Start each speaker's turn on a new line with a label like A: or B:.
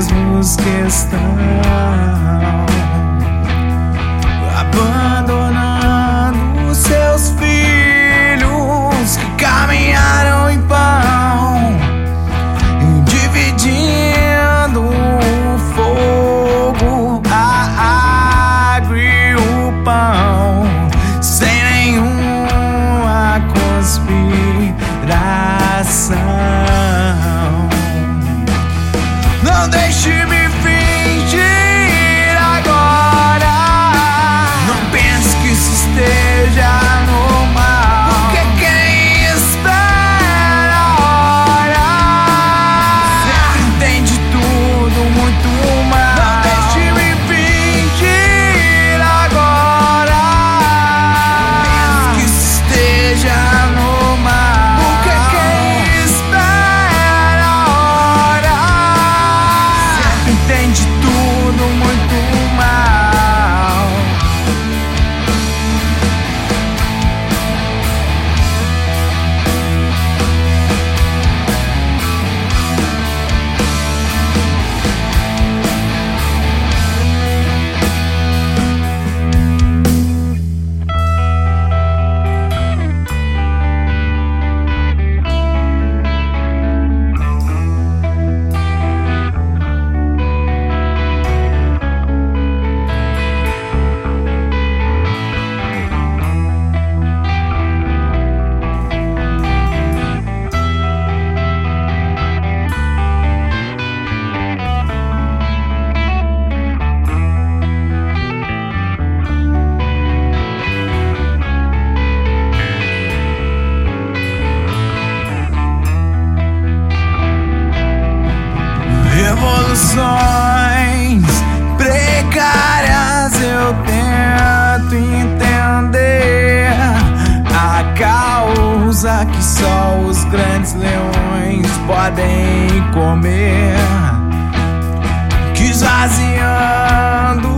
A: mesmos que estão. she Revoluções precárias eu tento entender a causa que só os grandes leões podem comer. Que esvaziando